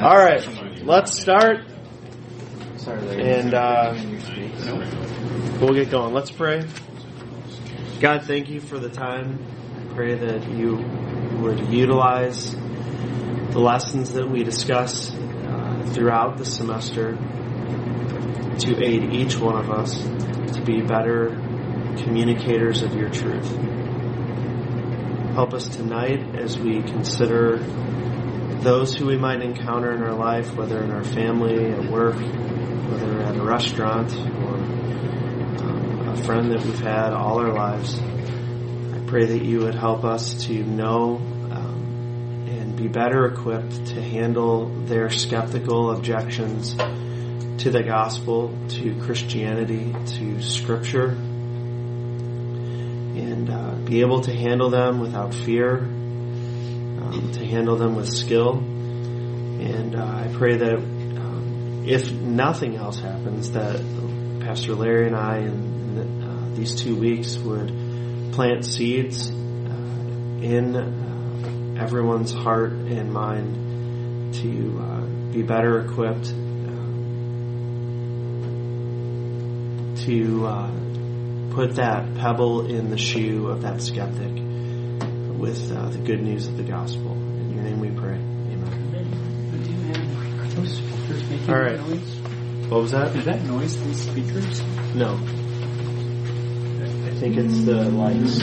All right, let's start. And uh, we'll get going. Let's pray. God, thank you for the time. I pray that you would utilize the lessons that we discuss uh, throughout the semester to aid each one of us to be better communicators of your truth. Help us tonight as we consider those who we might encounter in our life, whether in our family, at work, whether at a restaurant, or um, a friend that we've had all our lives. I pray that you would help us to know um, and be better equipped to handle their skeptical objections to the gospel, to Christianity, to Scripture, and uh, be able to handle them without fear um, to handle them with skill. And uh, I pray that um, if nothing else happens, that Pastor Larry and I in uh, these two weeks would plant seeds uh, in uh, everyone's heart and mind to uh, be better equipped um, to put that pebble in the shoe of that skeptic with uh, the good news of the gospel. In your name we pray. Amen. All right. What was that? Is that noise these speakers? No. I think it's the lights.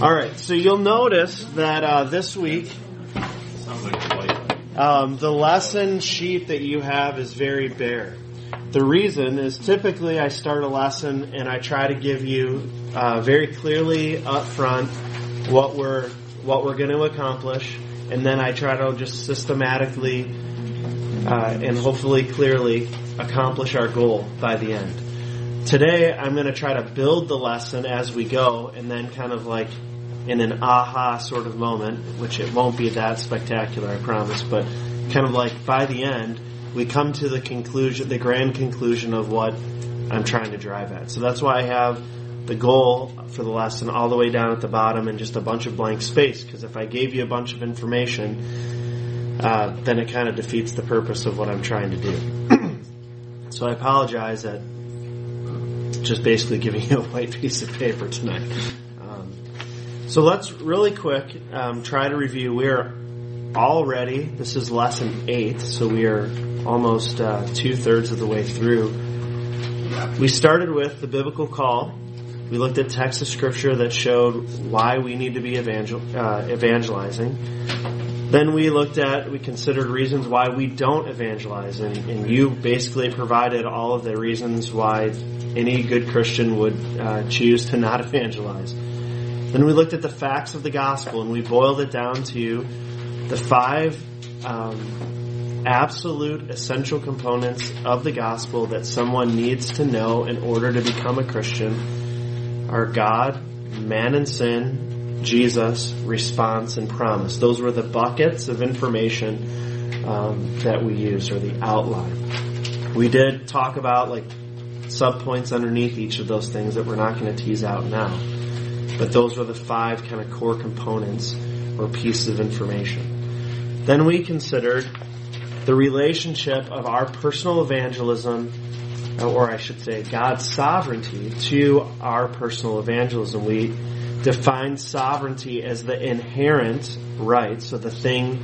All right. So you'll notice that uh, this week, um, the lesson sheet that you have is very bare. The reason is typically I start a lesson and I try to give you uh, very clearly up front what we're what we're going to accomplish, and then I try to just systematically uh, and hopefully clearly accomplish our goal by the end. Today I'm going to try to build the lesson as we go, and then kind of like in an aha sort of moment, which it won't be that spectacular, I promise, but kind of like by the end we come to the conclusion, the grand conclusion of what I'm trying to drive at. So that's why I have the goal for the lesson all the way down at the bottom and just a bunch of blank space. Because if I gave you a bunch of information, uh, then it kind of defeats the purpose of what I'm trying to do. so I apologize that just basically giving you a white piece of paper tonight. Um, so let's really quick um, try to review. We're already, this is lesson eight, so we are almost uh, two thirds of the way through. We started with the biblical call. We looked at texts of scripture that showed why we need to be evangel- uh, evangelizing. Then we looked at, we considered reasons why we don't evangelize, and, and you basically provided all of the reasons why any good Christian would uh, choose to not evangelize. Then we looked at the facts of the gospel, and we boiled it down to the five um, absolute essential components of the gospel that someone needs to know in order to become a Christian are God, man and sin, Jesus, response, and promise. Those were the buckets of information um, that we used, or the outline. We did talk about like subpoints underneath each of those things that we're not going to tease out now. But those were the five kind of core components or pieces of information. Then we considered the relationship of our personal evangelism, or I should say God's sovereignty to our personal evangelism. We defined sovereignty as the inherent right, so the thing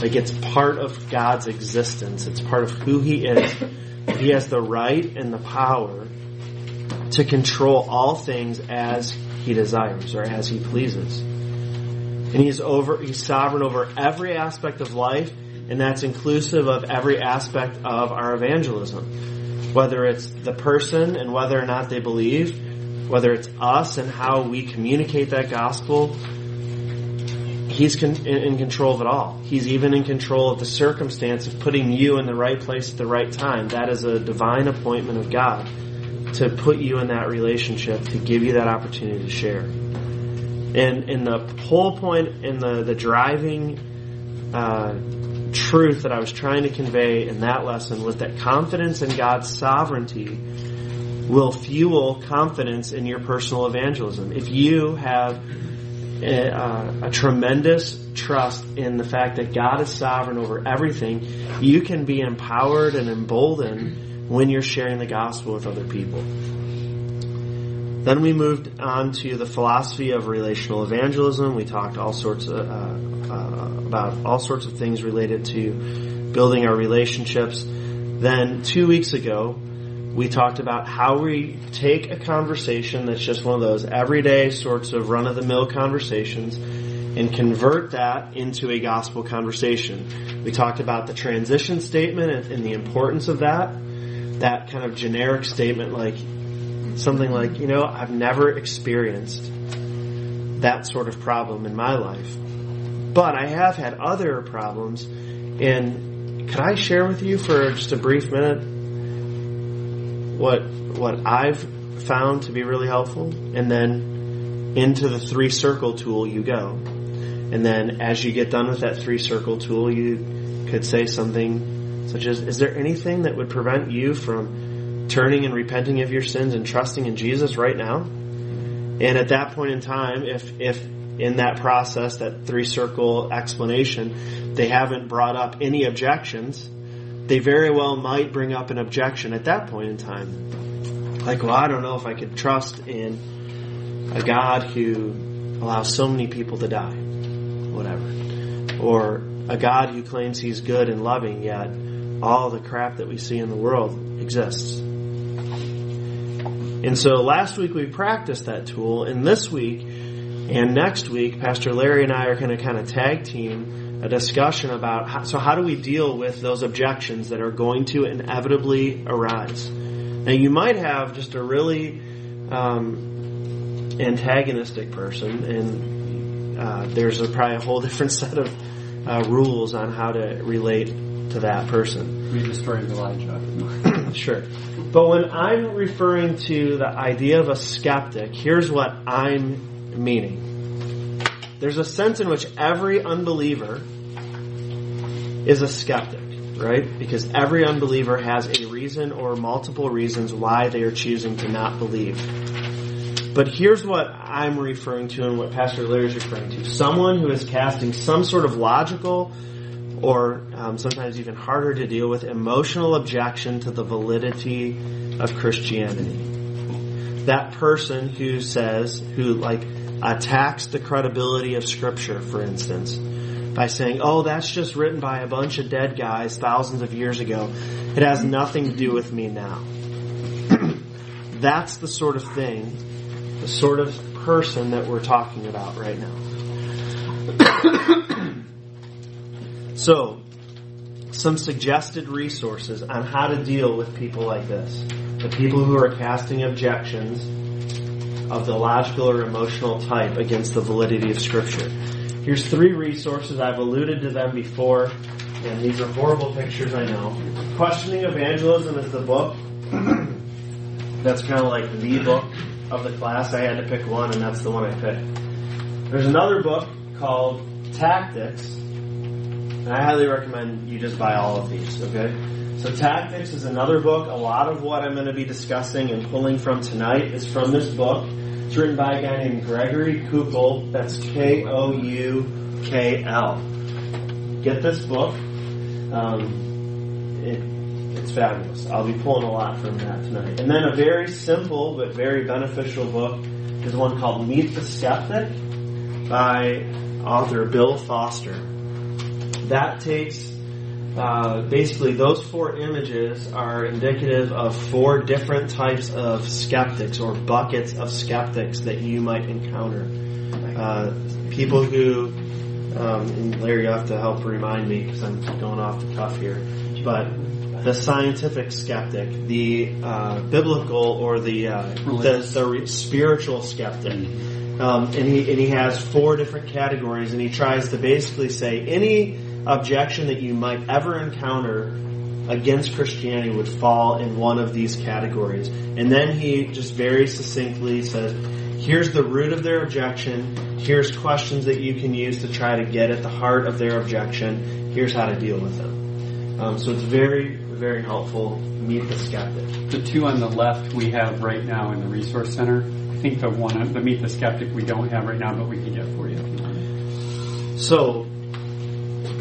that gets part of God's existence. It's part of who He is. He has the right and the power to control all things as He desires or as He pleases. And He's over, He's sovereign over every aspect of life, and that's inclusive of every aspect of our evangelism. Whether it's the person and whether or not they believe, whether it's us and how we communicate that gospel, He's con- in control of it all. He's even in control of the circumstance of putting you in the right place at the right time. That is a divine appointment of God to put you in that relationship, to give you that opportunity to share. And in the whole point, in the, the driving uh, truth that I was trying to convey in that lesson was that confidence in God's sovereignty will fuel confidence in your personal evangelism. If you have a, a tremendous trust in the fact that God is sovereign over everything, you can be empowered and emboldened when you're sharing the gospel with other people. Then we moved on to the philosophy of relational evangelism. We talked all sorts of, uh, uh, about all sorts of things related to building our relationships. Then two weeks ago, we talked about how we take a conversation that's just one of those everyday sorts of run of the mill conversations and convert that into a gospel conversation. We talked about the transition statement and, the importance of that. That kind of generic statement like something like, you know, I've never experienced that sort of problem in my life. But I have had other problems and could I share with you for just a brief minute what what I've found to be really helpful, and then into the three circle tool you go. And then as you get done with that three circle tool, you could say something such as, is there anything that would prevent you from turning and repenting of your sins and trusting in Jesus right now? And at that point in time, if, if in that process, that three circle explanation, they haven't brought up any objections, they very well might bring up an objection at that point in time. Like, well, I don't know if I could trust in a God who allows so many people to die. Whatever. Or a God who claims he's good and loving, yet all the crap that we see in the world exists. And so last week we practiced that tool, and this week and next week, Pastor Larry and I are going to kind of tag team a discussion about how, so how do we deal with those objections that are going to inevitably arise. Now you might have just a really um, antagonistic person, and uh, there's a, probably a whole different set of uh, rules on how to relate to that person. We destroyed Elijah. sure. But when I'm referring to the idea of a skeptic, here's what I'm meaning. There's a sense in which every unbeliever is a skeptic, right? Because every unbeliever has a reason or multiple reasons why they are choosing to not believe. But here's what I'm referring to and what Pastor Larry is referring to. Someone who is casting some sort of logical or um, sometimes even harder to deal with emotional objection to the validity of Christianity. That person who says, who like attacks the credibility of Scripture, for instance, by saying, oh, that's just written by a bunch of dead guys thousands of years ago. It has nothing to do with me now. that's the sort of thing, the sort of person that we're talking about right now. so, some suggested resources on how to deal with people like this. The people who are casting objections of the logical or emotional type against the validity of Scripture. Here's three resources. I've alluded to them before, and these are horrible pictures, I know. Questioning Evangelism is the book. that's kind of like the book of the class. I had to pick one, and that's the one I picked. There's another book called Tactics, and I highly recommend you just buy all of these, okay? So Tactics is another book. A lot of what I'm going to be discussing and pulling from tonight is from this book. It's written by a guy named Gregory Koukl. That's K O U K L. Get this book. Um, it, it's fabulous. I'll be pulling a lot from that tonight. And then a very simple but very beneficial book is one called Meet the Skeptic by author Bill Foster. That takes uh, basically, those four images are indicative of four different types of skeptics or buckets of skeptics that you might encounter. Uh, people who, um, and Larry, you have to help remind me because I'm going off the cuff here, but the scientific skeptic, the uh, biblical or the, uh, the, the spiritual skeptic. Um, and he and he has four different categories, and he tries to basically say any objection that you might ever encounter against Christianity would fall in one of these categories. And then he just very succinctly says, here's the root of their objection, here's questions that you can use to try to get at the heart of their objection, here's how to deal with them. Um, so it's very, very helpful. Meet the skeptic. The two on the left we have right now in the Resource Center. I think the one, the meet the skeptic we don't have right now, but we can get for you if you want. So,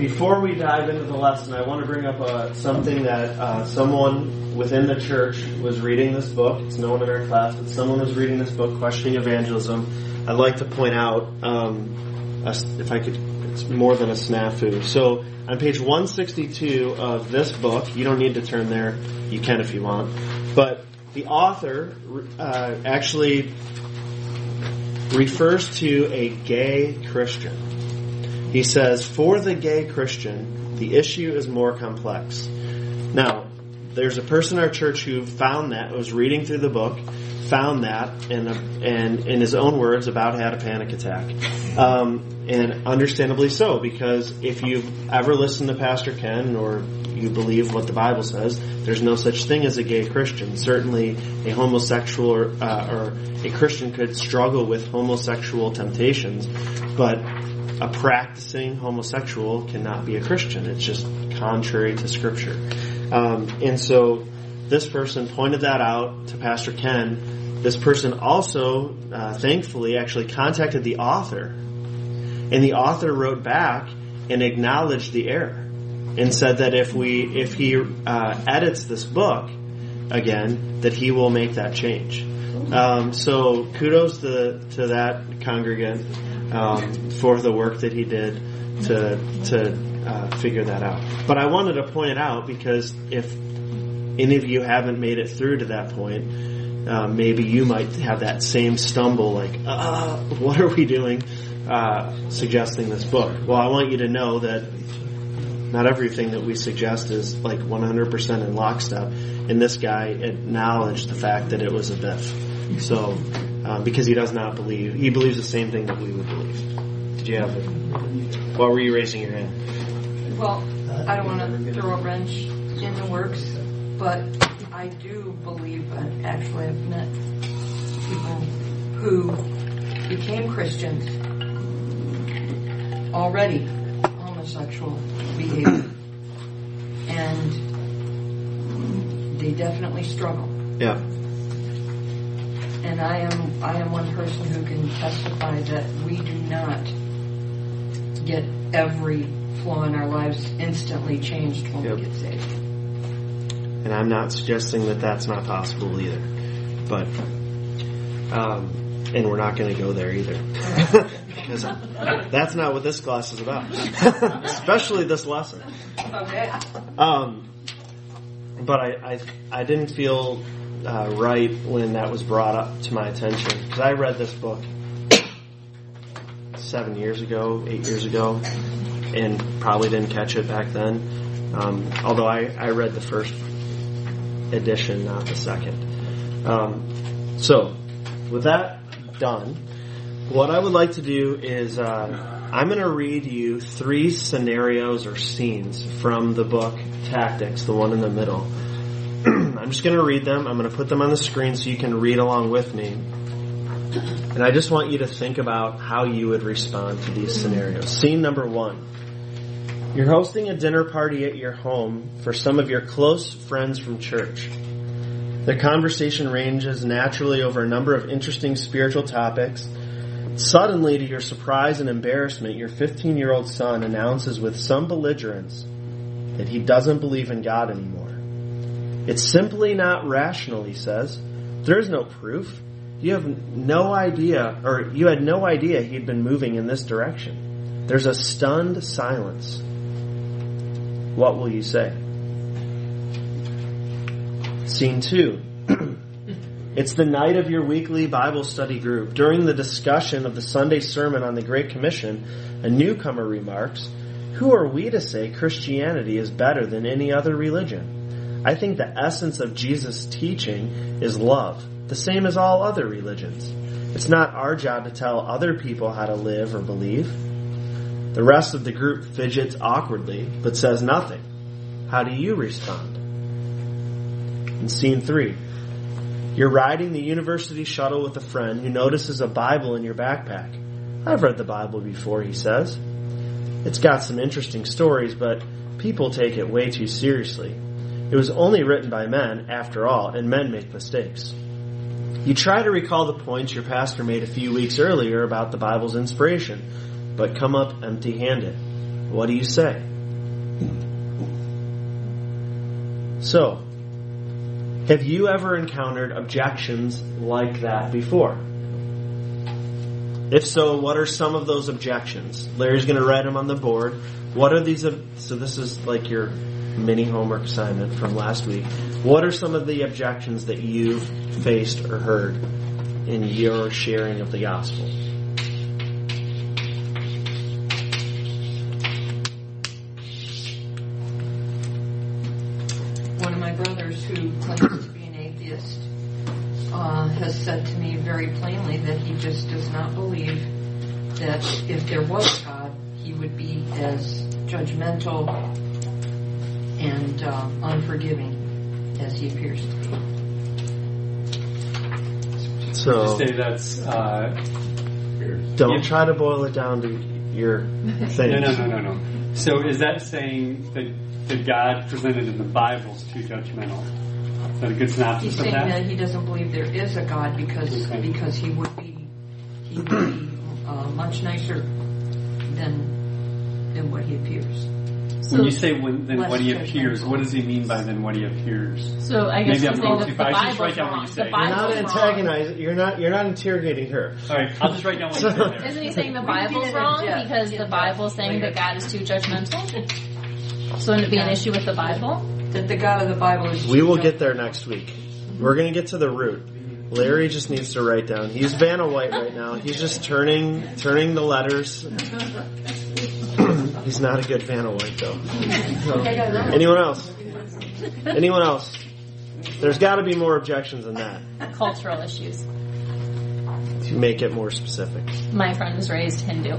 before we dive into the lesson, I want to bring up uh, something that uh, someone within the church was reading this book. It's no one in our class, but someone was reading this book, Questioning Evangelism. I'd like to point out, um, a, if I could, it's more than a snafu. So, on page 162 of this book, you don't need to turn there, you can if you want, but the author uh, actually refers to a gay Christian. He says, for the gay Christian, the issue is more complex. Now, there's a person in our church who found that, was reading through the book, found that, and, and in his own words, about had a panic attack. Um, and understandably so, because if you've ever listened to Pastor Ken or you believe what the Bible says, there's no such thing as a gay Christian. Certainly, a homosexual or, uh, or a Christian could struggle with homosexual temptations, but a practicing homosexual cannot be a Christian. It's just contrary to Scripture. Um, and so, this person pointed that out to Pastor Ken. This person also, uh, thankfully, actually contacted the author, and the author wrote back and acknowledged the error and said that if we if he uh, edits this book again, that he will make that change. Um, so kudos to to that congregant um, for the work that he did to to uh, figure that out. But I wanted to point it out because if any of you haven't made it through to that point, uh, maybe you might have that same stumble, like, uh, what are we doing? Uh, suggesting this book. Well, I want you to know that not everything that we suggest is like 100% in lockstep. And this guy acknowledged the fact that it was a biff. So, um, because he does not believe, he believes the same thing that we would believe. Did you have it? Why were you raising your hand? Well, I don't want to throw a wrench in the works, but I do believe, and actually I've met people who became Christians already homosexual behavior. And they definitely struggle. Yeah. And I am I am one person who can testify that we do not get every flaw in our lives instantly changed when Yep. we get saved. And I'm not suggesting that that's not possible either. But, um, and we're not going to go there either. because that's not what this class is about. Especially this lesson. Okay. Um, but I, I, I didn't feel uh, right when that was brought up to my attention because I read this book seven years ago, eight years ago, and probably didn't catch it back then. Um, although I, I read the first edition, not the second. Um, so, with that done, what I would like to do is uh, I'm going to read you three scenarios or scenes from the book Tactics, the one in the middle. Just going to read them. I'm going to put them on the screen so you can read along with me. And I just want you to think about how you would respond to these scenarios. Scene number one. You're hosting a dinner party at your home for some of your close friends from church. The conversation ranges naturally over a number of interesting spiritual topics. Suddenly, to your surprise and embarrassment, your 15 year old son announces with some belligerence that he doesn't believe in God anymore. It's simply not rational, he says. There is no proof. You have no idea, or you had no idea he'd been moving in this direction. There's a stunned silence. What will you say? Scene two. It's the night of your weekly Bible study group. During the discussion of the Sunday sermon on the Great Commission, a newcomer remarks, Who are we to say Christianity is better than any other religion? I think the essence of Jesus' teaching is love, the same as all other religions. It's not our job to tell other people how to live or believe. The rest of the group fidgets awkwardly, but says nothing. How do you respond? In scene three, you're riding the university shuttle with a friend who notices a Bible in your backpack. I've read the Bible before, he says. It's got some interesting stories, but people take it way too seriously. It was only written by men, after all, and men make mistakes. You try to recall the points your pastor made a few weeks earlier about the Bible's inspiration, but come up empty handed. What do you say? So, have you ever encountered objections like that before? If so, what are some of those objections? Larry's going to write them on the board. What are these? So this is like your mini homework assignment from last week. What are some of the objections that you've faced or heard in your sharing of the gospel? One of my brothers who claims to be an atheist uh, has said to me very plainly that he just does not believe that if there was God, he would be as judgmental and uh, unforgiving as he appears to be. So Say that's uh, don't Yeah. try to boil it down to your thing. no, no, no, no, no. So is that saying that the God presented in the Bible is too judgmental? Is that a good He's synopsis of saying that? that he doesn't believe there is a God because Okay. because he would be he would be uh, much nicer than than what he appears. When you say when, then Less what he appears, judgmental. what does he mean by then what he appears? So I guess Maybe I'm saying going too far. I just write Bible's down what you say. You're not antagonizing. You're not. You're not interrogating her. All right, I'll just write down what you say there. Isn't he saying the We can Bible's wrong into- because get the into Bible's saying later. that God is too judgmental? So wouldn't it be an issue with the Bible? That the God of the Bible is. We will get there next week. We're going to get to the root. Larry just needs to write down. He's Vanna White right now. He's just turning turning the letters. He's not a good fan of White though. Anyone else? Anyone else? There's got to be more objections than that. Cultural issues. To make it more specific. My friend was raised Hindu.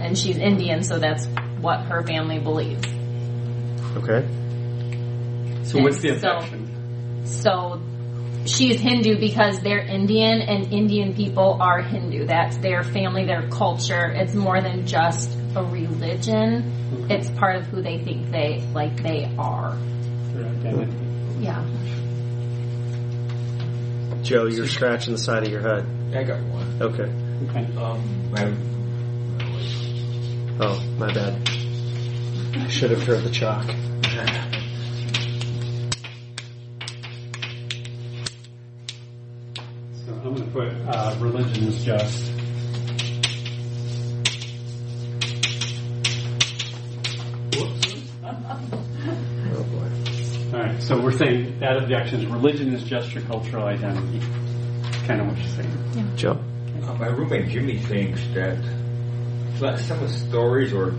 And she's Indian, so that's what her family believes. Okay. So what's the And so- objection? So she's Hindu because they're Indian and Indian people are Hindu. That's their family, their culture. It's more than just a religion. It's part of who they think they like they are. Their identity. Yeah. Joe, you're scratching the side of your head. I got one. Okay. Okay. Um, my, Oh, my bad. I should have heard the chalk. So I'm going to put uh, religion is just. Oh boy. All right. So we're saying that objection is religion is just your cultural identity. Kind of what you're saying. Joe. uh, my roommate Jimmy thinks that that some of the stories or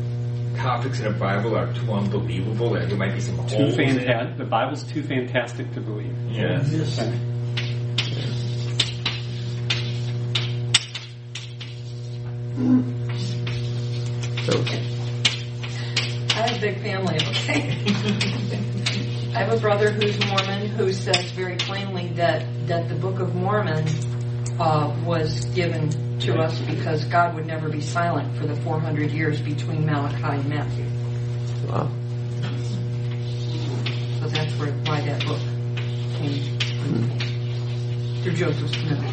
topics in the Bible are too unbelievable that there might be some Too holes in fantastic. The Bible's too fantastic to believe. Yes. Okay. So, I have a big family, okay? I have a brother who's Mormon who says very plainly that, that the Book of Mormon uh, was given to us because God would never be silent for the 400 years between Malachi and Matthew. wow. So that's where, why that book came through Joseph Smith.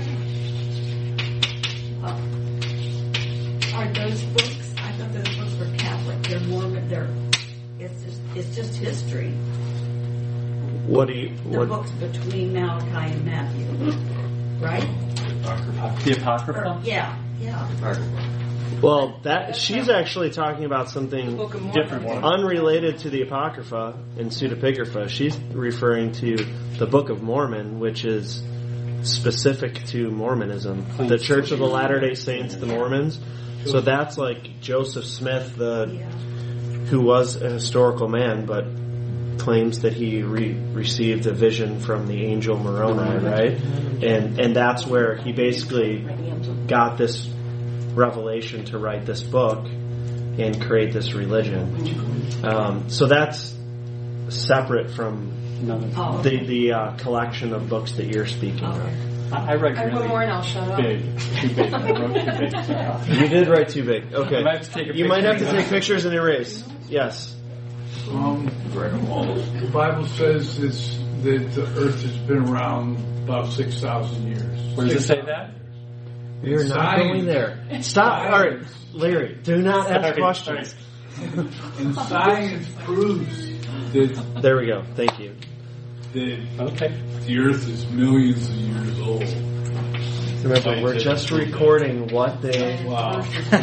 Are those books? I thought those books were Catholic. They're Mormon. They're it's just it's just history. What do you? The What? books between Malachi and Matthew, right? The Or, Apocrypha? yeah, yeah. Well, that she's actually talking about something Book of Mormon. Different one. unrelated to the Apocrypha and Pseudepigrapha. She's referring to the Book of Mormon, which is specific to Mormonism, the Church of the Latter Day Saints, the Mormons. So that's like Joseph Smith, the Yeah. who was a historical man, but claims that he re- received a vision from the angel Moroni, right? And and that's where he basically got this revelation to write this book and create this religion. Um, so that's separate from the the uh, collection of books that you're speaking of. okay. I, I read I put really more and I'll shut up. big. Too big. I wrote too big. You did write too big. Okay. Might have to You might have to take pictures and erase. Yes. Um, Right on walls. the Bible says this, that the earth has been around about 6,000 years. Where does it say that? You're not Science. going there. Stop. All right, Larry. Do not ask Sorry, questions. And science proves that, There we go. Thank you. that Okay. the earth is millions of years old. Remember, we're just recording what they. Wow. Isn't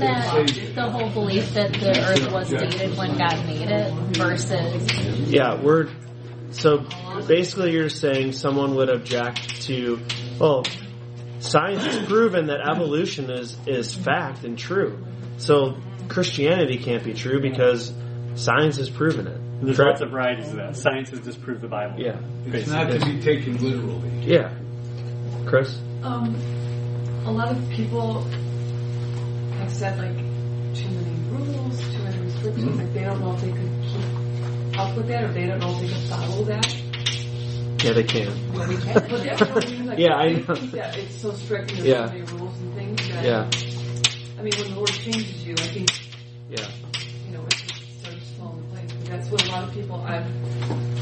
that the whole belief that the earth was dated when God made it versus Yeah, we're. So basically, you're saying someone would object to, well, science has proven that evolution is is fact and true. So Christianity can't be true because science has proven it. There's lots of varieties of that. Science has disproved the Bible. Yeah, It's not to be taken literally. yeah. Chris. Um, a lot of people have said like too many rules, too many restrictions. Like they don't know if they could keep up with that, or they don't know if they can follow that. Yeah, they can. Well, they can, but that's what I mean. Like, Yeah, I know. that it's so strict and there's Yeah. so many rules and things. That, Yeah, I mean, when the Lord changes you, I think yeah. you know it starts to fall into place. That's what a lot of people I've.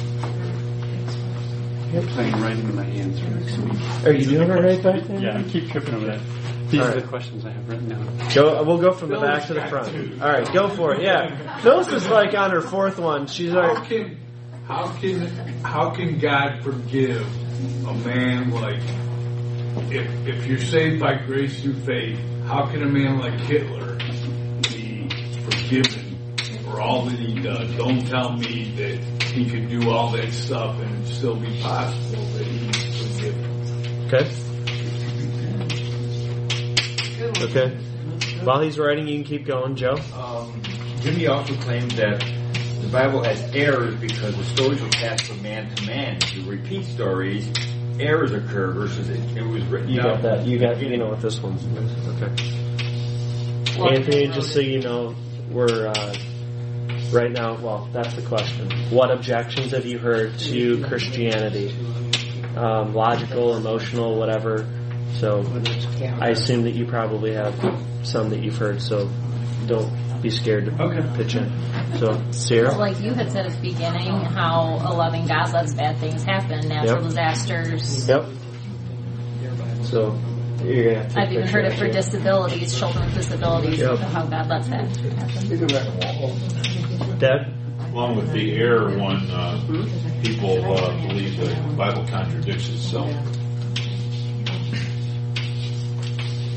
You're playing right into my hands for next week. Are you doing it right back there? Yeah, I keep tripping over that. These All are right. the questions I have written down. Go. We'll go from the Phyllis back to the front. two. All right, go for it. Yeah, Phyllis is like on her fourth one. She's How like, can, how can, how can God forgive a man like, if, if you're saved by grace through faith, how can a man like Hitler be forgiven for all that he does? Don't tell me that he could do all that stuff and it'd still be possible that he's forgiven. okay, okay. While he's writing, you can keep going, Joe. Um, Jimmy also claims that the Bible has errors because the stories were passed from man to man. If you repeat stories, errors occur versus it, it was written You down. got that. You got. You know what this one's. Okay. Anthony, just so you know, we're uh, right now. Well, that's the question. What objections have you heard to Christianity? Um, logical, emotional, whatever. So, I assume that you probably have some that you've heard. So, don't be scared to Okay. pitch in. So, Sarah. like you had said at the beginning, how a loving God lets bad things happen, natural Yep. disasters. Yep. So, you're gonna have to. I've even heard it for disabilities, children with disabilities, Yep. how God lets that happen. Deb. Along with the error one, uh, people uh, believe the Bible contradicts itself.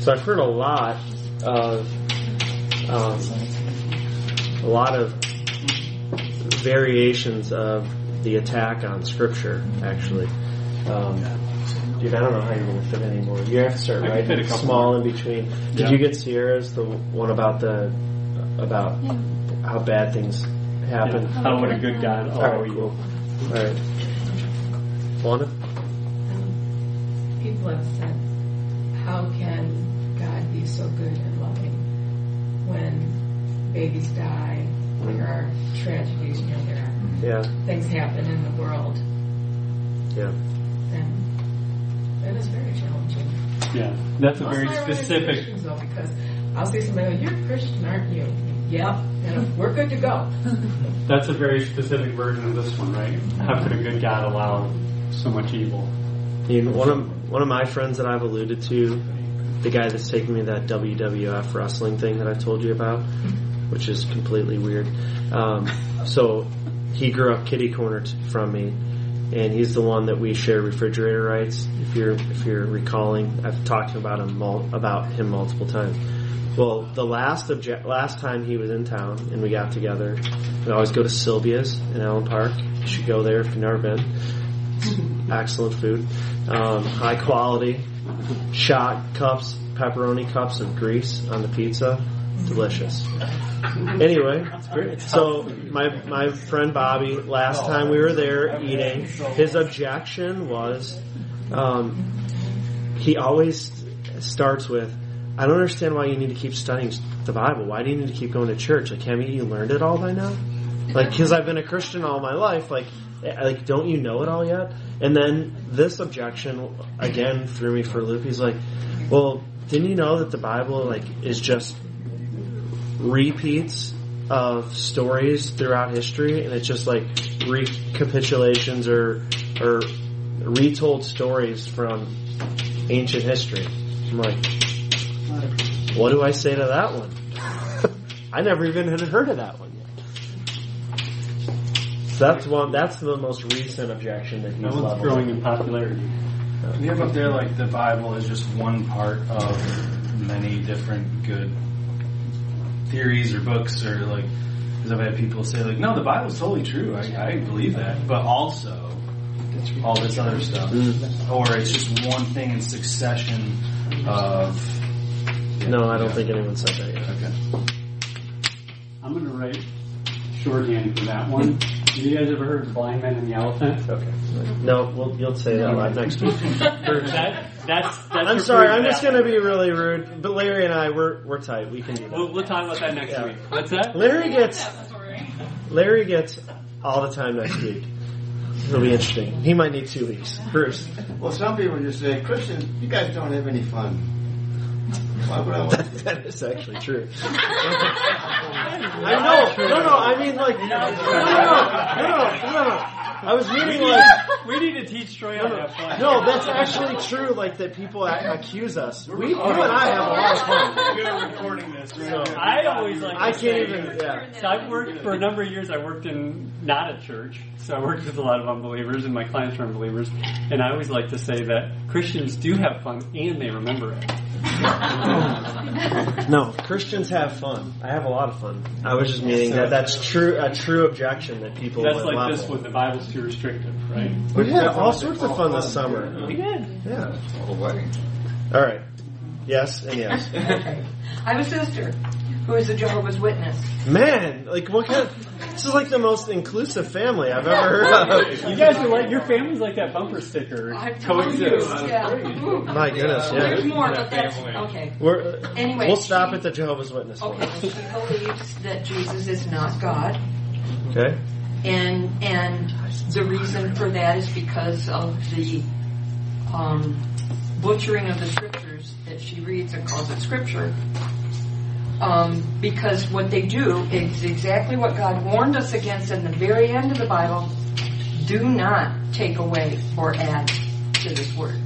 So I've heard a lot of um, a lot of variations of the attack on Scripture. Actually, um, dude, I don't know how you're going to fit anymore. You have to start I writing fit a small more. in between. Did Yeah. you get Sierra's the one about the about how bad things happen? Yeah. How would a good God oh, All allow right, evil? cool. All right, Wanda. Um, people have said, how can God be so good and loving when babies die, there are tragedies, you know, there are Yeah, things happen in the world, yeah. and that is very challenging. Yeah, that's a Most very of my relatives are specific. Christians, though, because I'll see somebody, go, you're a Christian, aren't you? Yep, and we're good to go. That's a very specific version of this one, right? How could a good God allow so much evil? You know, one of one of my friends that I've alluded to, the guy that's taking me to that WWF wrestling thing that I told you about, which is completely weird. Um, so he grew up kitty corner t- from me, and he's the one that we share refrigerator rights. If you're if you're recalling, I've talked about him about him multiple times. Well, the last object last time he was in town and we got together, we always go to Sylvia's in Allen Park. You should go there if you've never been excellent food, um, high quality, shot cups, pepperoni cups of grease on the pizza, delicious. Anyway, so my my friend Bobby, last time we were there eating, his objection was, um, he always starts with, "I don't understand why you need to keep studying the Bible. Why do you need to keep going to church? Like, haven't you learned it all by now?" Like, because I've been a Christian all my life, like, eh, like, don't you know it all yet? And then this objection again threw me for a loop. He's like, "Well, didn't you know that the Bible like is just repeats of stories throughout history, and it's just like recapitulations or or retold stories from ancient history. I'm like, what do I say to that one? I never even had heard of that one yet. So that's one. That's the most recent objection that he's That one's growing in popularity. We have up there like the Bible is just one part of many different good theories or books or like because I've had people say like no the Bible's totally true. I, I believe that. But also all this other stuff. Mm-hmm. Or it's just one thing in succession of No, I don't think anyone said that yet. okay. I'm going to write shorthand for that one. Have you guys ever heard of Blind Man and the Elephant? Okay. No, we'll, you'll say that live next week. That, that's, that's I'm sorry. I'm just going to be really rude, but Larry and I, we're we're tight. We can do that. We'll, we'll talk about that next Yeah. week. What's that? Larry gets Larry gets all the time next week. It'll be interesting. He might need two weeks. Bruce, Well, some people just say, Christian, you guys don't have any fun. Why would I want that, that is actually true. I know. No, no. I mean, like, no, no, no, no, no, no. I was meaning like. We need to teach Troy how to have fun. No, that's actually true. Like that, people a- accuse us. We, you and I have a lot of fun. We're recording this So, I always like. I to can't say- even. Yeah. So I've worked for a number of years. I worked in not a church, so I worked with a lot of unbelievers, and my clients are unbelievers. And I always like to say that Christians do have fun, and they remember it. No, Christians have fun. I have a lot of fun. I was just meaning that that's true. A true objection that people That's would like level. this with the Bible's too restrictive, right? We had all sorts of fun this summer. We did. Yeah. Wait. All right. Yes and yes. Okay. I have a sister who is a Jehovah's Witness. Man, like what kind of? This is like the most inclusive family I've ever heard of. You guys are like your family's like that bumper sticker. I've told you. Coexist. Yeah. My goodness, There's yeah. more, but that's okay. We're, Anyway, we'll stop she- at the Jehovah's Witness one. Okay, she believes that Jesus is not God, Okay. and and the reason for that is because of the um, butchering of the scriptures that she reads and calls it scripture. Um, because what they do is exactly what God warned us against in the very end of the Bible. Do not take away or add to this word.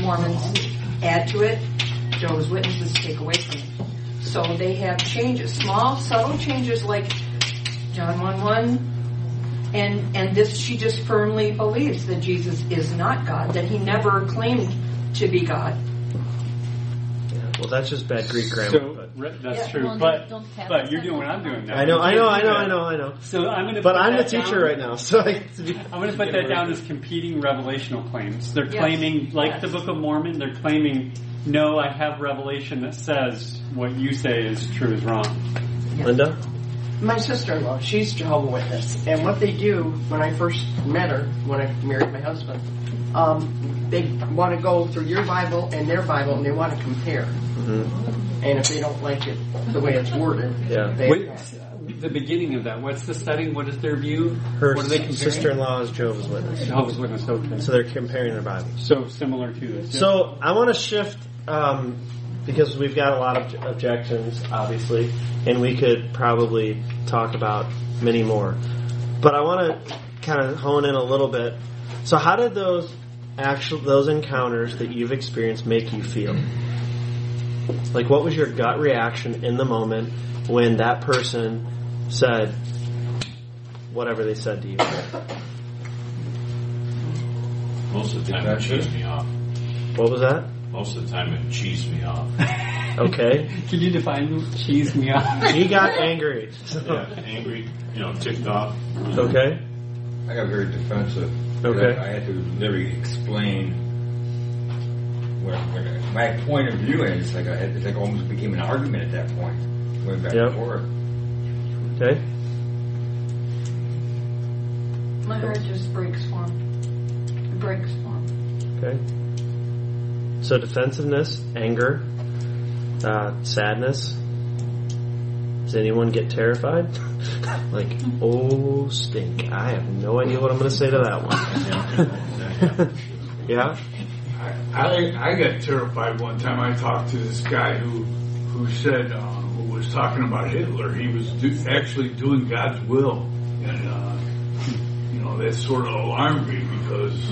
Mormons add to it. Jehovah's Witnesses take away from it. So they have changes, small, subtle changes like John 1 1. And, and this, she just firmly believes that Jesus is not God, that he never claimed to be God. Yeah, well, that's just bad Greek grammar. So but re- that's Yeah. true, Well, but don't have but you're doing what. I'm doing now. I know, I can't know, I know. I know, I know. So I'm going to. But I'm the teacher right now, so I, I'm going to put that down as competing revelational claims. They're Yes. claiming, like Yes. the Book of Mormon, they're claiming, no, I have revelation that says what you say is true is wrong. Linda. My sister-in-law, she's Jehovah Witness, and what they do when I first met her, when I married my husband, um, they want to go through your Bible and their Bible, and they want to compare. Mm-hmm. And if they don't like it the way it's worded, Yeah. they Wait, the beginning of that, what's the setting? What is their view? Her what are they sister-in-law is Jehovah's Witness, Jehovah's Witness, okay. so they're comparing their Bibles. So similar to this. So I want to shift um, because we've got a lot of objections, obviously, and we could probably talk about many more. But I want to kind of hone in a little bit. So, how did those actual those encounters that you've experienced make you feel? Like, what was your gut reaction in the moment when that person said whatever they said to you? Most of the time it cheesed me off. What was that? Most of the time it cheesed me off. Okay, Can you define cheese me off? he got angry. Yeah, angry, you know, ticked off. Okay. I got very defensive. Okay. I, I had to literally explain what, what my point of view is. Like I had, it's like almost became an argument at that point, going back Yep. and forth. Okay. My heart just breaks for him. It breaks for him. Okay. So defensiveness, anger, uh, sadness. Does anyone get terrified? like, oh stink! I have no idea what I'm going to say to that one. yeah. I, I I got terrified one time. I talked to this guy who who said uh, who was talking about Hitler. He was do, actually doing God's will, and uh, you know that sort of alarmed me because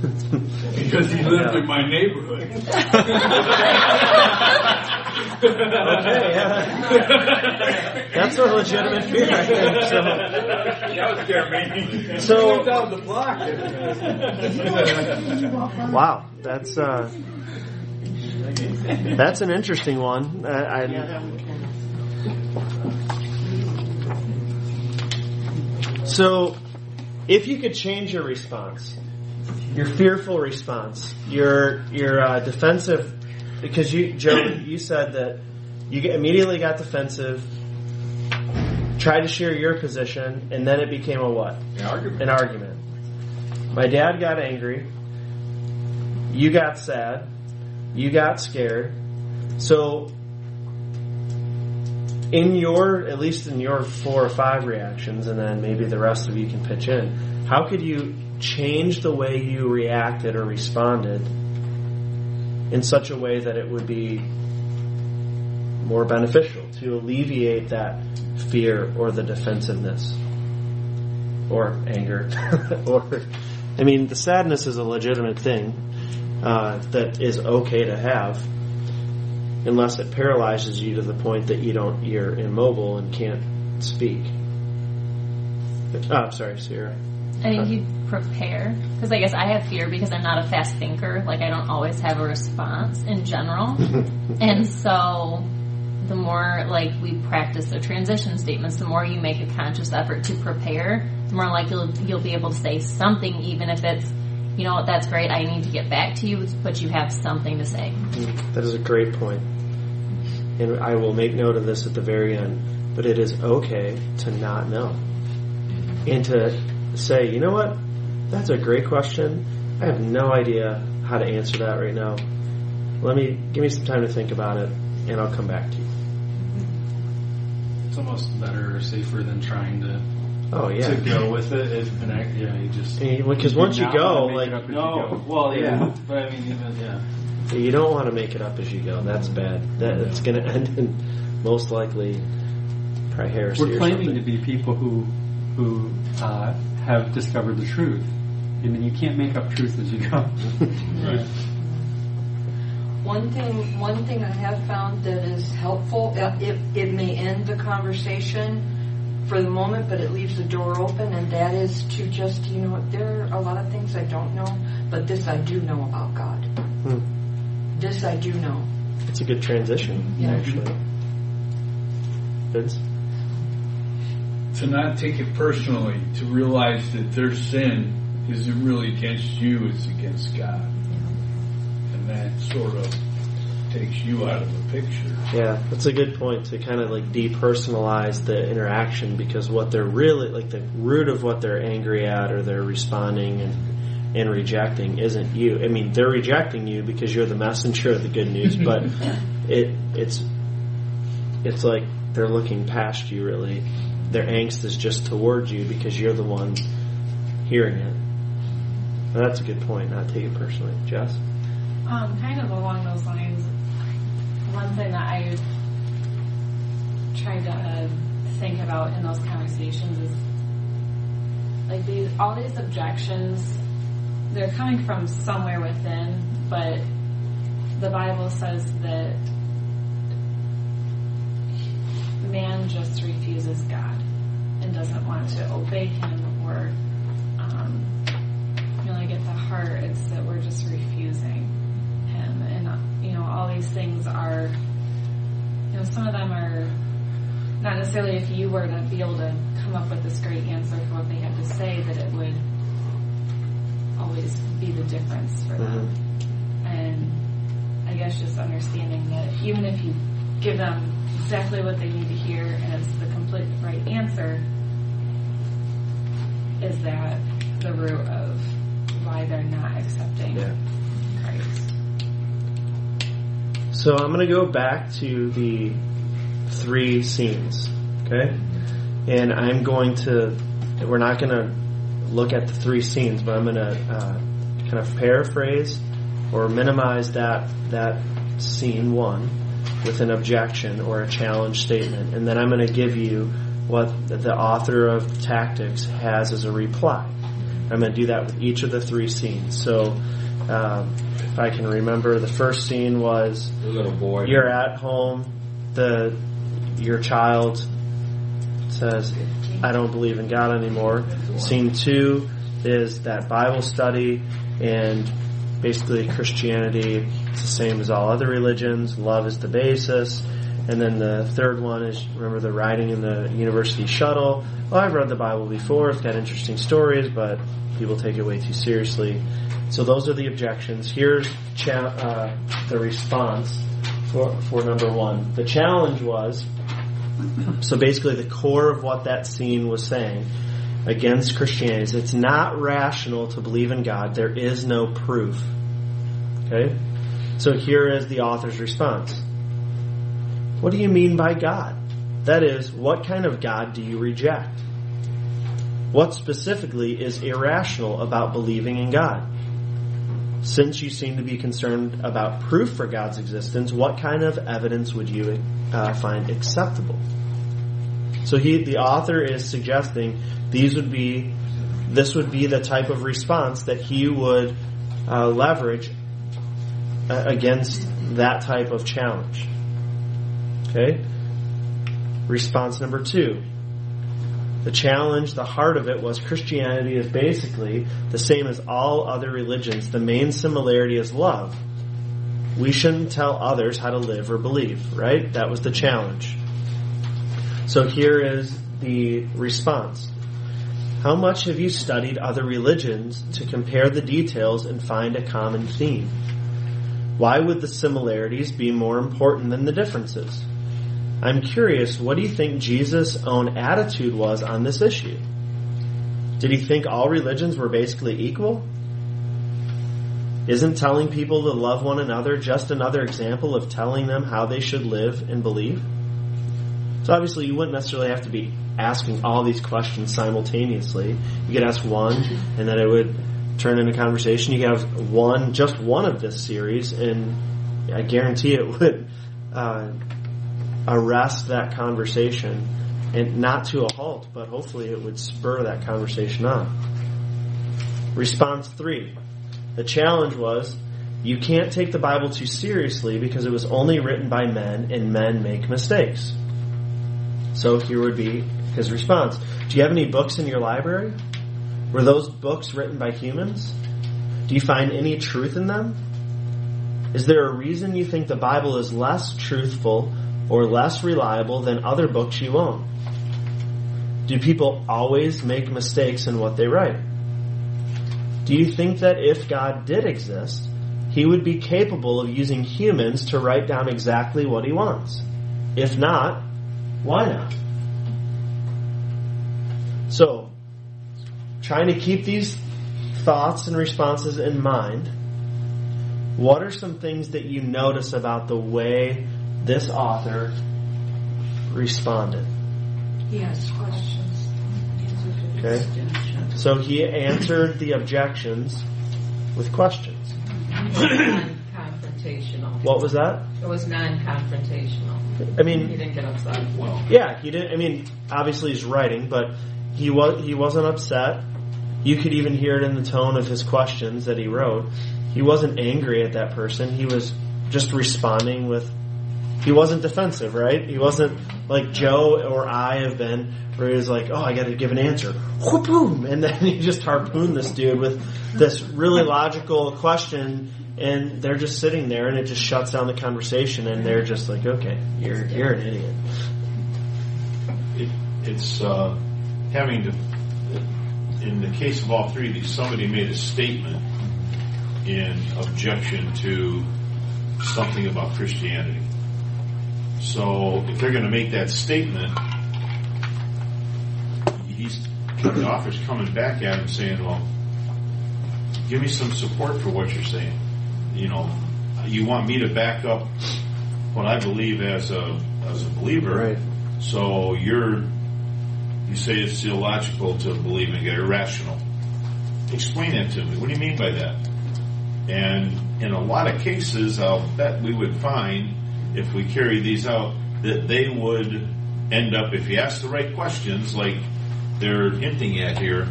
because he lived in my neighborhood. Okay, yeah. That's a legitimate fear, I think. So, That would scare me. So- down the block. wow, that's uh, that's an interesting one. I, I, Yeah, that one can. So, if you could change your response, your fearful response, your your uh, defensive, because you, Joe, you said that you immediately got defensive, tried to share your position, and then it became a what? An argument. An argument. My dad got angry. You got sad. You got scared. So, in your, at least in your four or five reactions, and then maybe the rest of you can pitch in, how could you change the way you reacted or responded in such a way that it would be more beneficial to alleviate that fear or the defensiveness or anger or I mean the sadness is a legitimate thing uh, that is okay to have unless it paralyzes you to the point that you don't you're immobile and can't speak. Oh, I'm sorry, Sarah. I think you prepare because I guess I have fear because I'm not a fast thinker. Like I don't always have a response in general, and so the more like we practice the transition statements, the more you make a conscious effort to prepare, the more like you'll you'll be able to say something, even if it's you know what that's great. I need to get back to you, but you have something to say. Mm-hmm. That is a great point. And I will make note of this at the very end. But it is okay to not know. And to say, you know what? That's a great question. I have no idea how to answer that right now. Let me give me some time to think about it and I'll come back to you. It's almost better or safer than trying to Oh yeah. to go with it. If an act, yeah, you just Because once you go, like it you no. go. Well, yeah, Yeah. but I mean, even yeah. you don't want to make it up as you go. That's bad. That it's going to end in most likely probably heresy We're or claiming something. to be people who who uh, have discovered the truth. I mean, you can't make up truth as you go. right. One thing, one thing I have found that is helpful, uh, it, it may end the conversation for the moment, but it leaves the door open, and that is to just, you know there are a lot of things I don't know, but this I do know about God. Hmm. This I do know. It's a good transition, Yeah. actually. Vince? to not take it personally, to realize that their sin isn't really against you, it's against God. And that sort of takes you out of the picture. Yeah, that's a good point to kind of like depersonalize the interaction because what they're really like the root of what they're angry at or they're responding and and rejecting isn't you. I mean, they're rejecting you because you're the messenger of the good news, but it it's it's like they're looking past you really. Their angst is just towards you because you're the one hearing it. Well, that's a good point. Not take it personally, Jess. Um, kind of along those lines, one thing that I try to uh, think about in those conversations is like these all these objections they're coming from somewhere within, but the Bible says that man just refuses God and doesn't want to obey Him or heart, it's that we're just refusing Him, and you know, all these things are, you know, some of them are not necessarily if you were to be able to come up with this great answer for what they had to say, that it would always be the difference for them. Mm-hmm. And I guess just understanding that even if you give them exactly what they need to hear and it's the complete right answer, is that the root of why they're not accepting Yeah. Christ. So I'm going to go back to the three scenes, okay? And I'm going to, we're not going to look at the three scenes, but I'm going to uh, kind of paraphrase or minimize that that scene one, with an objection or a challenge statement, and then I'm going to give you what the author of Tactics has as a reply. I'm going to do that with each of the three scenes. So, um, if I can remember, the first scene was The little boy. you're at home, the your child says, "I don't believe in God anymore." Scene two is that Bible study and basically Christianity. It's the same as all other religions. Love is the basis. And then the third one is remember the riding in the university shuttle. Well, I've read the Bible before. It's got interesting stories, but people take it way too seriously. So those are the objections. Here's cha- uh, the response for, for number one. The challenge was so basically the core of what that scene was saying against Christianity is it's not rational to believe in God. There is no proof. Okay? So here is the author's response. What do you mean by God? That is, what kind of God do you reject? What specifically is irrational about believing in God? Since you seem to be concerned about proof for God's existence, what kind of evidence would you uh, find acceptable? So he, the author is suggesting these would be, this would be the type of response that he would uh, leverage uh, against that type of challenge. Okay? Response number two. The challenge, the heart of it was Christianity is basically the same as all other religions. The main similarity is love. We shouldn't tell others how to live or believe, right? That was the challenge. So here is the response. How much have you studied other religions to compare the details and find a common theme? Why would the similarities be more important than the differences? I'm curious, what do you think Jesus' own attitude was on this issue? Did he think all religions were basically equal? Isn't telling people to love one another just another example of telling them how they should live and believe? So obviously you wouldn't necessarily have to be asking all these questions simultaneously. You could ask one and then it would turn into conversation. You could have one, just one of this series and I guarantee it would, uh, arrest that conversation and not to a halt, but hopefully it would spur that conversation on. Response three. The challenge was you can't take the Bible too seriously because it was only written by men and men make mistakes. So here would be his response. Do you have any books in your library? Were those books written by humans? Do you find any truth in them? Is there a reason you think the Bible is less truthful or less reliable than other books you own? Do people always make mistakes in what they write? Do you think that if God did exist, he would be capable of using humans to write down exactly what he wants? If not, why not? So, trying to keep these thoughts and responses in mind, what are some things that you notice about the way this author responded? He asked questions. Okay? So he answered the objections with questions. non-confrontational. What was that? It was non-confrontational. I mean, he didn't get upset. Well, yeah, he didn't. I mean, obviously he's writing, but he was he wasn't upset. You could even hear it in the tone of his questions that he wrote. He wasn't angry at that person. He was just responding with. He wasn't defensive, right? He wasn't like Joe or I have been, where he was like, "Oh, I got to give an answer," boom, and then he just harpooned this dude with this really logical question, and they're just sitting there, and it just shuts down the conversation, and they're just like, "Okay, you're you're an idiot." it, it's uh, having to. In the case of all three of these, somebody made a statement in objection to something about Christianity. So if they're going to make that statement, he's the author's coming back at him saying, "Well, give me some support for what you're saying. You know, you want me to back up what I believe as a as a believer. Right. So you're you say it's illogical to believe in God, irrational. Explain that to me. What do you mean by that? And in a lot of cases, I'll bet we would find if we carry these out, that they would end up, if you ask the right questions, like they're hinting at here,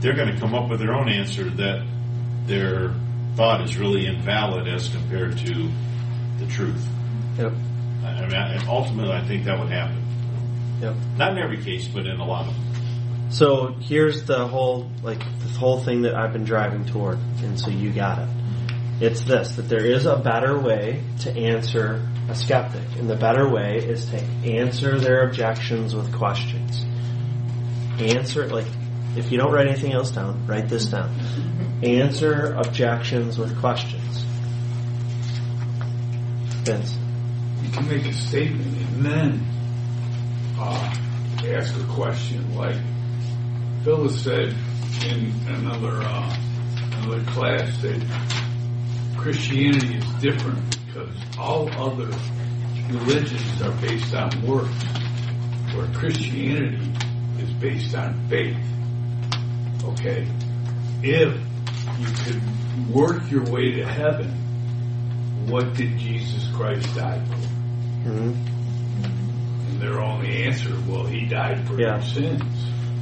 they're going to come up with their own answer that their thought is really invalid as compared to the truth. Yep. I mean, I- ultimately, I think that would happen. Yep. Not in every case, but in a lot of them. So here's the whole like the whole thing that I've been driving toward, and so you got it. It's this that there is a better way to answer a skeptic, and the better way is to answer their objections with questions. Answer like if you don't write anything else down, write this down. Answer objections with questions. Vince. You can make a statement and then uh, ask a question. Like Phyllis said in another uh, another class that Christianity is different because all other religions are based on works, where Christianity is based on faith. Okay, if you could work your way to heaven, what did Jesus Christ die for? Mm-hmm. And their only answer, well, he died for Yeah. your sins.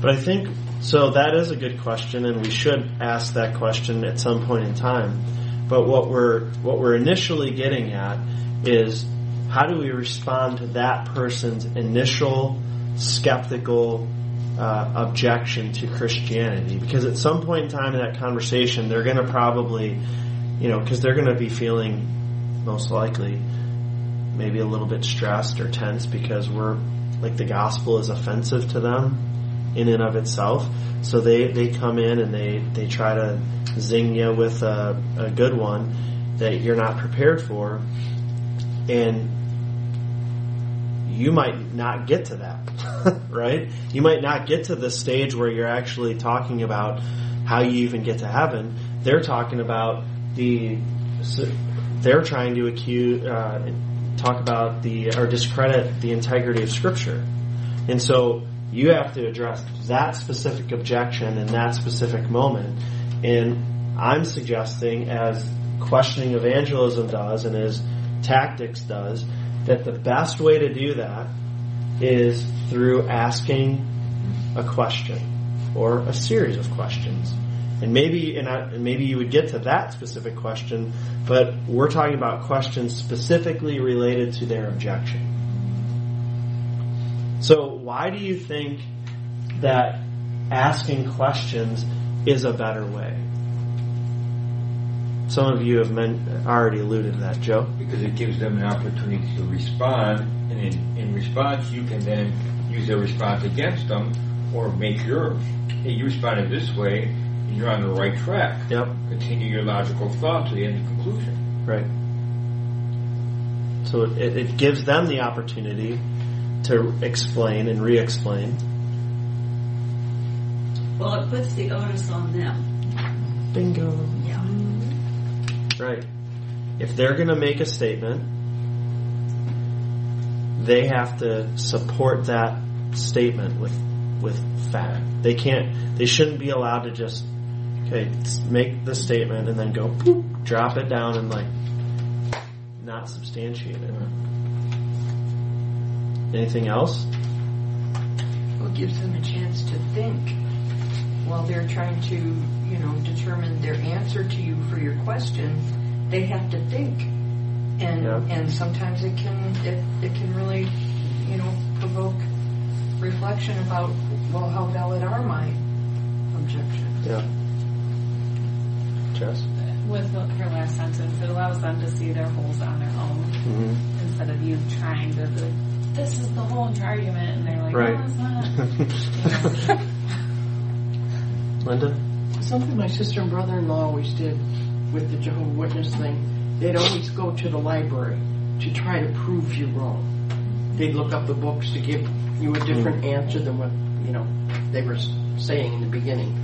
But I think so. That is a good question, and we should ask that question at some point in time. But what we're what we're initially getting at is how do we respond to that person's initial skeptical uh, objection to Christianity? Because at some point in time in that conversation, they're going to probably, you know, because they're going to be feeling most likely maybe a little bit stressed or tense because we're like the gospel is offensive to them in and of itself. So they, they come in and they, they try to zing you with a, a good one that you're not prepared for. And you might not get to that, right? You might not get to the stage where you're actually talking about how you even get to heaven. They're talking about the, they're trying to accuse, uh, talk about the, or discredit the integrity of scripture. And so you have to address that specific objection in that specific moment. And I'm suggesting, as questioning evangelism does and as tactics does, that the best way to do that is through asking a question or a series of questions. And maybe, and, maybe you would get to that specific question, but we're talking about questions specifically related to their objection. So why do you think that asking questions is a better way? Some of you have men, already alluded to that, Joe. because it gives them an opportunity to respond, and in, in response, you can then use their response against them or make your, hey, you responded this way, and you're on the right track. Yep. Continue your logical thought to the end of conclusion. Right. So it, it gives them the opportunity to explain and re-explain. Well, it puts the onus on them. Bingo. Yeah. Right. If they're going to make a statement, they have to support that statement with with fact. They can't. They shouldn't be allowed to just okay make the statement and then go boop, drop it down and like not substantiate it. Anything else? Well, it gives them a chance to think while they're trying to, you know, determine their answer to you for your question. They have to think, and Yeah. and sometimes it can it, it can really, you know, provoke reflection about well, how valid are my objections? Yeah. Jess. With her last sentence, it allows them to see their holes on their own Mm-hmm. instead of you trying to. Be, this is the hole in your argument, and they're like, Right. no, it's not. Linda. Something my sister and brother-in-law always did with the Jehovah Witness thing, they'd always go to the library to try to prove you wrong. They'd look up the books to give you a different answer than what, you know, they were saying in the beginning.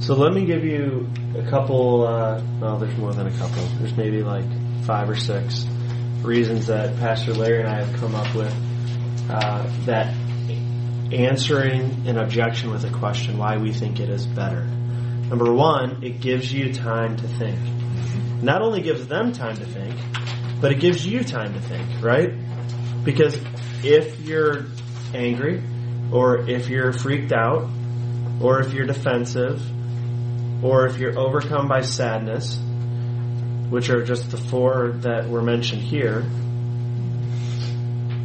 So let me give you a couple. Uh, well, there's more than a couple. There's maybe like five or six reasons that Pastor Larry and I have come up with uh, that answering an objection with a question, why we think it is better. Number one, it gives you time to think. Not only gives them time to think, but it gives you time to think, right? Because if you're angry, or if you're freaked out, or if you're defensive, or if you're overcome by sadness, which are just the four that were mentioned here,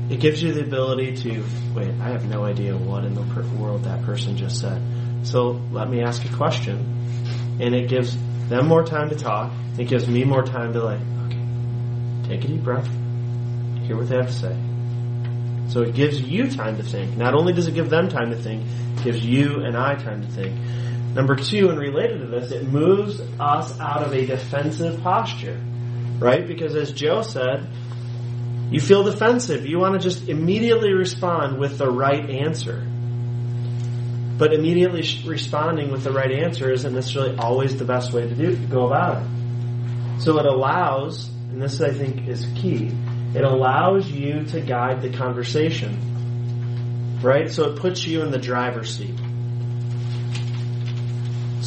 it gives you the ability to wait. I have no idea what in the per- world that person just said. So let me ask a question, and it gives them more time to talk. It gives me more time to like, okay, take a deep breath, hear what they have to say. So it gives you time to think. Not only does it give them time to think, it gives you and I time to think. Number two, and related to this, it moves us out of a defensive posture, right? Because as Joe said, you feel defensive. You want to just immediately respond with the right answer. But immediately responding with the right answer isn't necessarily always the best way to do to go about it. So it allows, and this I think is key, it allows you to guide the conversation. Right? So it puts you in the driver's seat.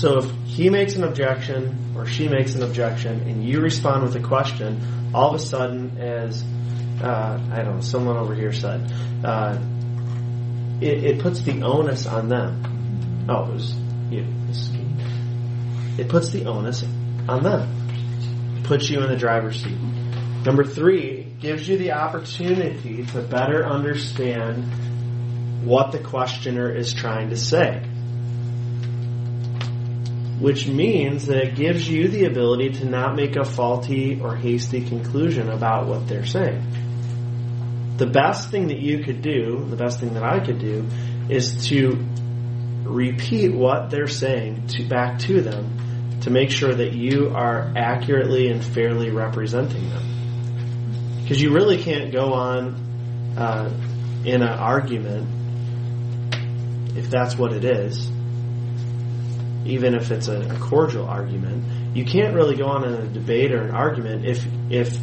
So if he makes an objection or she makes an objection and you respond with a question, all of a sudden, as uh, I don't know, someone over here said, uh, it, it, puts the onus on them. Oh, it was you. It puts the onus on them. Puts you in the driver's seat. Number three, gives you the opportunity to better understand what the questioner is trying to say which means that it gives you the ability to not make a faulty or hasty conclusion about what they're saying. The best thing that you could do, the best thing that I could do, is to repeat what they're saying to back to them to make sure that you are accurately and fairly representing them. Because you really can't go on uh, in an argument if that's what it is even if it's a, a, cordial argument, you can't really go on in a debate or an argument if if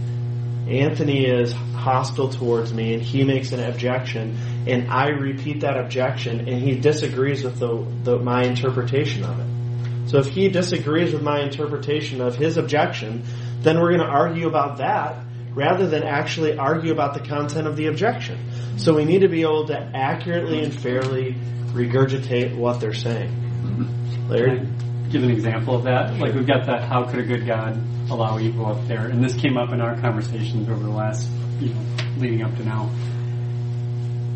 Anthony is hostile towards me and he makes an objection and I repeat that objection and he disagrees with the, the my interpretation of it. So if he disagrees with my interpretation of his objection, then we're going to argue about that rather than actually argue about the content of the objection. So we need to be able to accurately and fairly regurgitate what they're saying. Mm-hmm. Larry? Give an example of that? Like we've got that how could a good God allow evil up there? And this came up in our conversations over the last, you know, leading up to now.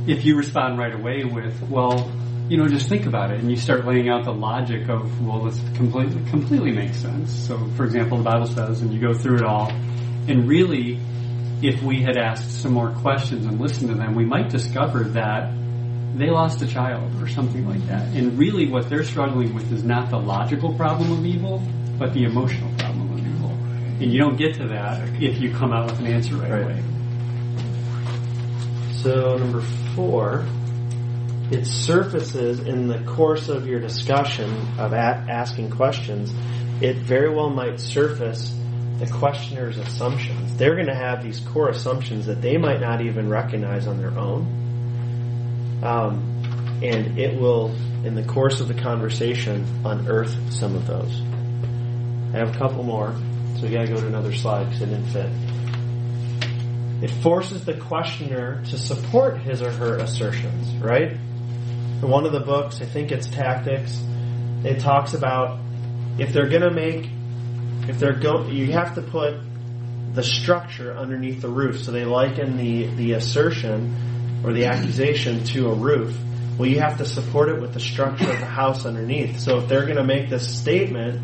If you respond right away with, well, you know, just think about it, and you start laying out the logic of, well, this completely completely makes sense. So, for example, the Bible says, and you go through it all, and really, if we had asked some more questions and listened to them, we might discover that they lost a child or something like that. And really what they're struggling with is not the logical problem of evil, but the emotional problem of evil. And you don't get to that if you come out with an answer right, right. away. So number four, it surfaces in the course of your discussion of asking questions, it very well might surface the questioner's assumptions. They're going to have these core assumptions that they might not even recognize on their own um, and it will, in the course of the conversation, unearth some of those. I have a couple more, so we gotta go to another slide because it didn't fit. It forces the questioner to support his or her assertions, right? In one of the books, I think it's Tactics, it talks about if they're gonna make, if they're go, you have to put the structure underneath the roof. So they liken the, the assertion or the accusation to a roof, well, you have to support it with the structure of the house underneath. So if they're going to make this statement,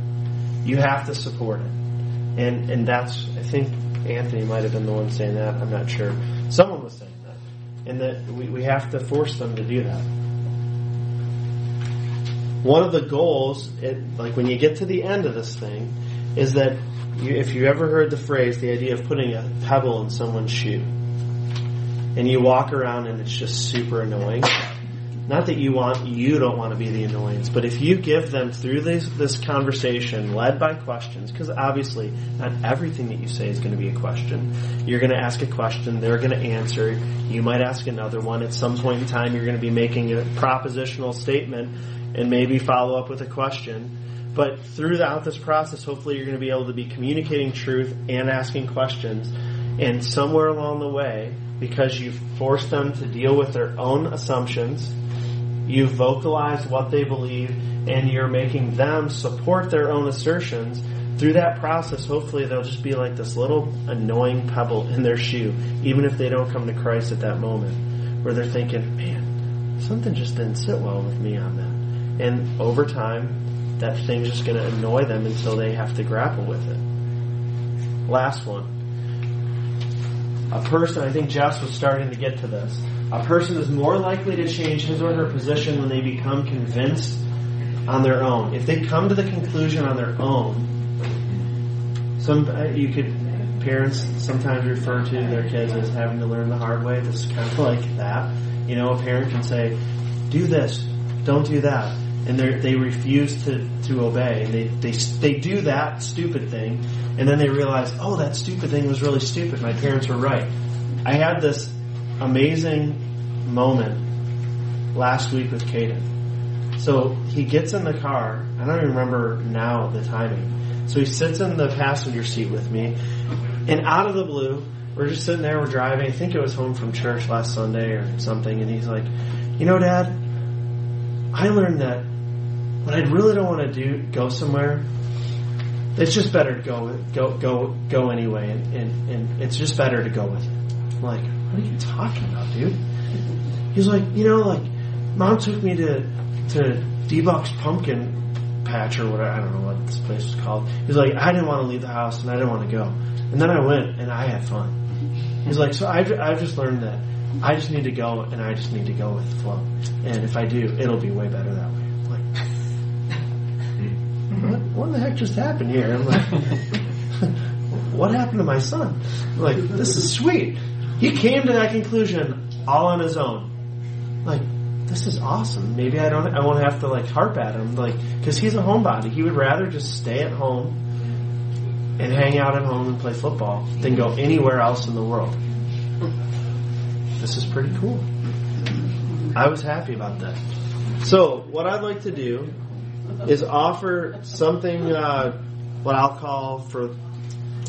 you have to support it. And, and that's, I think Anthony might have been the one saying that. I'm not sure. Someone was saying that. And that we, we have to force them to do that. One of the goals, it, like when you get to the end of this thing, is that you, if you ever heard the phrase, the idea of putting a pebble in someone's shoe, and you walk around and it's just super annoying. Not that you want, you don't want to be the annoyance, but if you give them through this, this conversation led by questions, because obviously not everything that you say is going to be a question. You're going to ask a question, they're going to answer, you might ask another one. At some point in time, you're going to be making a propositional statement and maybe follow up with a question. But throughout this process, hopefully you're going to be able to be communicating truth and asking questions And somewhere along the way, because you've forced them to deal with their own assumptions, you've vocalized what they believe, and you're making them support their own assertions. Through that process, hopefully they'll just be like this little annoying pebble in their shoe, even if they don't come to Christ at that moment, where they're thinking, man, something just didn't sit well with me on that. And over time, that thing's just going to annoy them until they have to grapple with it. Last one. A person, I think Jess was starting to get to this. A person is more likely to change his or her position when they become convinced on their own. If they come to the conclusion on their own, some uh, you could parents sometimes refer to their kids as having to learn the hard way. This is kind of like that. You know, a parent can say, "Do this, don't do that," and they refuse to to obey. And they they they do that stupid thing, and then they realize, "Oh, that stupid thing was really stupid. My parents were right." I had this amazing moment last week with Caden. So he gets in the car. I don't even remember now the timing. So he sits in the passenger seat with me, and out of the blue, we're just sitting there, we're driving. I think it was home from church last Sunday or something, and he's like, "You know, Dad, I learned that when I really don't want to do go somewhere, it's just better to go go go go anyway, and, and, and it's just better to go with it." I'm like, "What are you talking about, dude?" He's like, "You know, like, Mom took me to to Debuck's pumpkin patch or whatever. I don't know what this place was called. He's like, I didn't want to leave the house and I didn't want to go. And then I went and I had fun. He's like, so I've, I've just learned that I just need to go and I just need to go with the flow. And if I do, it'll be way better that way. What, what the heck just happened here? I'm like, what happened to my son? I'm like, this is sweet. He came to that conclusion all on his own. Like, this is awesome. Maybe I don't, I won't have to like harp at him, like, cause he's a homebody. He would rather just stay at home and hang out at home and play football than go anywhere else in the world. This is pretty cool. I was happy about that. So, what I'd like to do is offer something, uh, what I'll call, for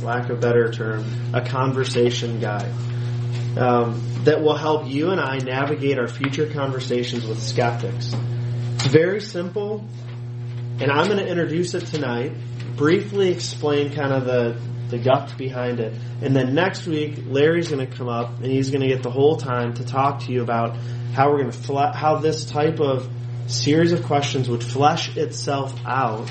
lack of better term, a conversation guide um, that will help you and I navigate our future conversations with skeptics. It's very simple, and I'm going to introduce it tonight, briefly explain kind of the, the gut behind it, and then next week, Larry's going to come up and he's going to get the whole time to talk to you about how we're going to how this type of series of questions would flesh itself out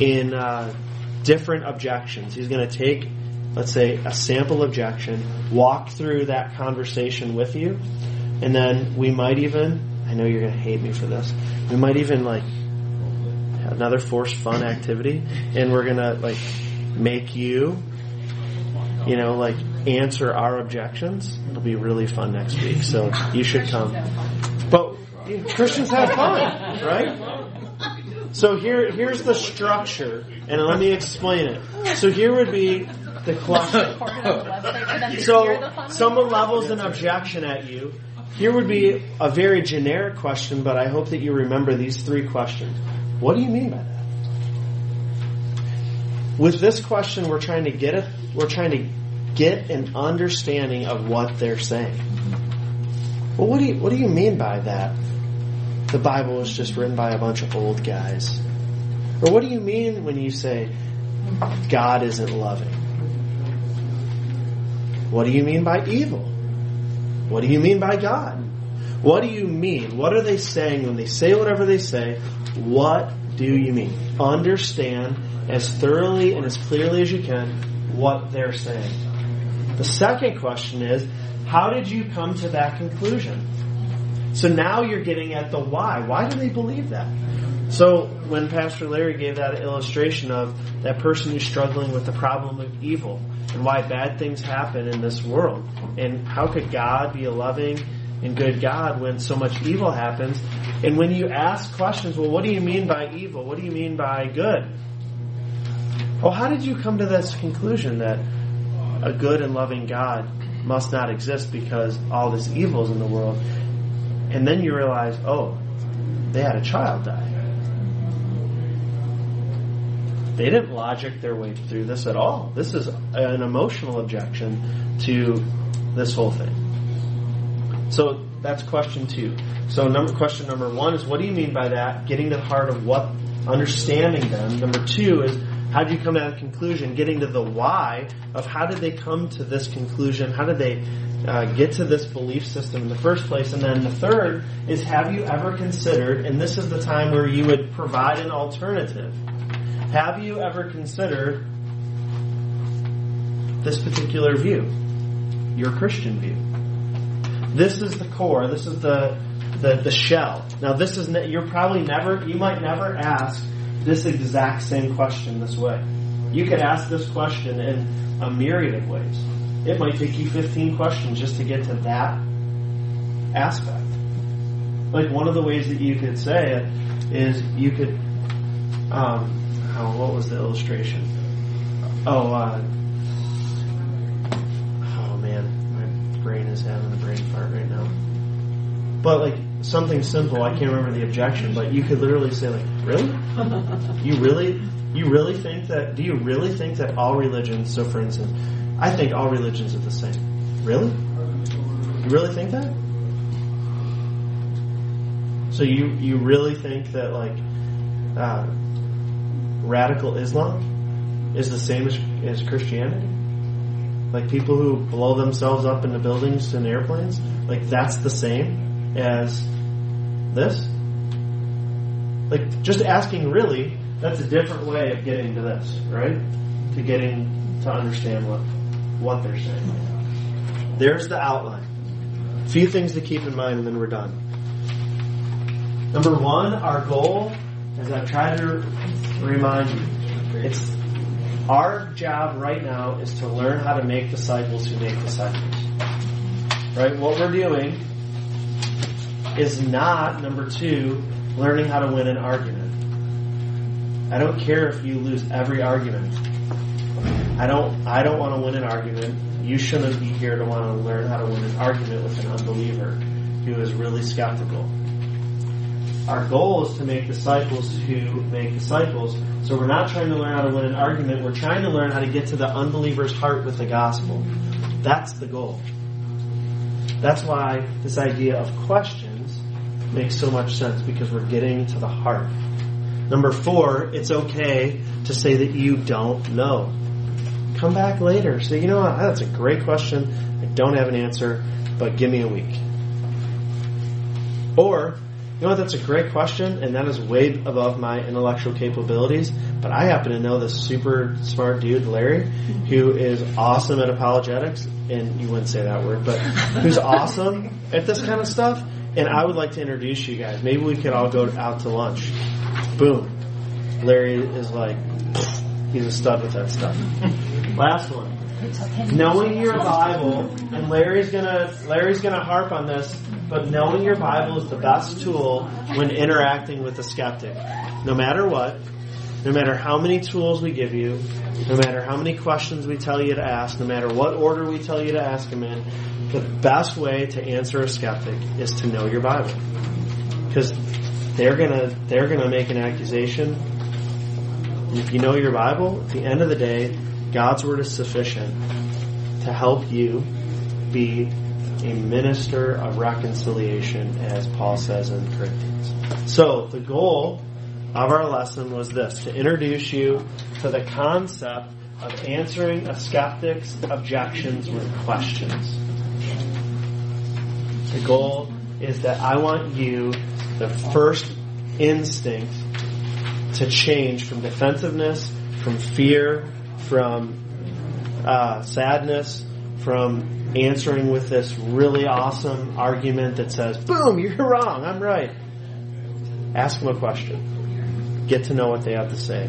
in uh, different objections. He's going to take let's say a sample objection, walk through that conversation with you, and then we might even, I know you're going to hate me for this, we might even like another forced fun activity, and we're going to like make you, you know, like answer our objections. It'll be really fun next week, so you should come. But Christians have fun, right? So here, here's the structure, and let me explain it. So here would be the question. so someone levels an objection at you. Here would be a very generic question, but I hope that you remember these three questions. What do you mean by that? With this question, we're trying to get it. We're trying to get an understanding of what they're saying. Well, what do you what do you mean by that? The Bible is just written by a bunch of old guys. Or what do you mean when you say God isn't loving? What do you mean by evil? What do you mean by God? What do you mean? What are they saying when they say whatever they say? What do you mean? Understand as thoroughly and as clearly as you can what they're saying. The second question is, how did you come to that conclusion? So now you're getting at the why. Why do they believe that? So when Pastor Larry gave that illustration of that person who's struggling with the problem of evil and why bad things happen in this world, and how could God be a loving and good God when so much evil happens? And when you ask questions, well, what do you mean by evil? What do you mean by good? Well, how did you come to this conclusion that a good and loving God must not exist because all this evil is in the world? And then you realize, oh, they had a child die. They didn't logic their way through this at all. This is an emotional objection to this whole thing. So that's question two. So number question number one is what do you mean by that? Getting to the heart of what understanding them. Number two is how do you come to that conclusion? Getting to the why of how did they come to this conclusion? How did they uh, get to this belief system in the first place? And then the third is have you ever considered, and this is the time where you would provide an alternative. Have you ever considered this particular view? Your Christian view. This is the core. This is the the, the shell. Now, this is ne- you're probably never you might never ask this exact same question this way. You could ask this question in a myriad of ways. It might take you 15 questions just to get to that aspect. Like one of the ways that you could say it is you could, um, oh, what was the illustration? Oh, uh, oh man, my brain is having a brain fart right now. But like something simple, I can't remember the objection, but you could literally say like, really? You really, you really think that? Do you really think that all religions? So, for instance, I think all religions are the same. Really? You really think that? So you you really think that like uh, radical Islam is the same as, as Christianity? Like people who blow themselves up into buildings and airplanes, like that's the same as this? Like just asking really, that's a different way of getting to this, right? To getting to understand what what they're saying. There's the outline. A few things to keep in mind and then we're done. Number one, our goal, as I've tried to remind you, it's our job right now is to learn how to make disciples who make disciples. Right? What we're doing is not, number two, learning how to win an argument. I don't care if you lose every argument. I don't I don't want to win an argument. You shouldn't be here to want to learn how to win an argument with an unbeliever who is really skeptical. Our goal is to make disciples who make disciples. So we're not trying to learn how to win an argument. We're trying to learn how to get to the unbeliever's heart with the gospel. That's the goal. That's why this idea of questions makes so much sense because we're getting to the heart. Number four, it's okay to say that you don't know. Come back later. Say, you know what, that's a great question. I don't have an answer, but give me a week. Or, you know what, that's a great question, and that is way above my intellectual capabilities, but I happen to know this super smart dude, Larry, who is awesome at apologetics, and you wouldn't say that word, but who's awesome at this kind of stuff, and I would like to introduce you guys. Maybe we could all go out to lunch. Boom. Larry is like, he's a stud with that stuff. Last one. Knowing your Bible, and Larry's gonna Larry's gonna harp on this, but knowing your Bible is the best tool when interacting with a skeptic. No matter what, no matter how many tools we give you, no matter how many questions we tell you to ask, no matter what order we tell you to ask them in, the best way to answer a skeptic is to know your Bible. Because they're gonna they're gonna make an accusation. And if you know your Bible, at the end of the day, God's word is sufficient to help you be a minister of reconciliation, as Paul says in Corinthians. So the goal of our lesson was this to introduce you to the concept of answering a skeptic's objections with questions. The goal is that I want you, the first instinct, to change from defensiveness, from fear, from uh, sadness, from answering with this really awesome argument that says, boom, you're wrong, I'm right. Ask them a question. Get to know what they have to say.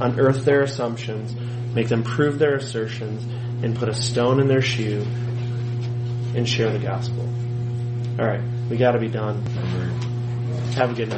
Unearth their assumptions, make them prove their assertions, and put a stone in their shoe and share the gospel. All right, we got to be done. Have a good night.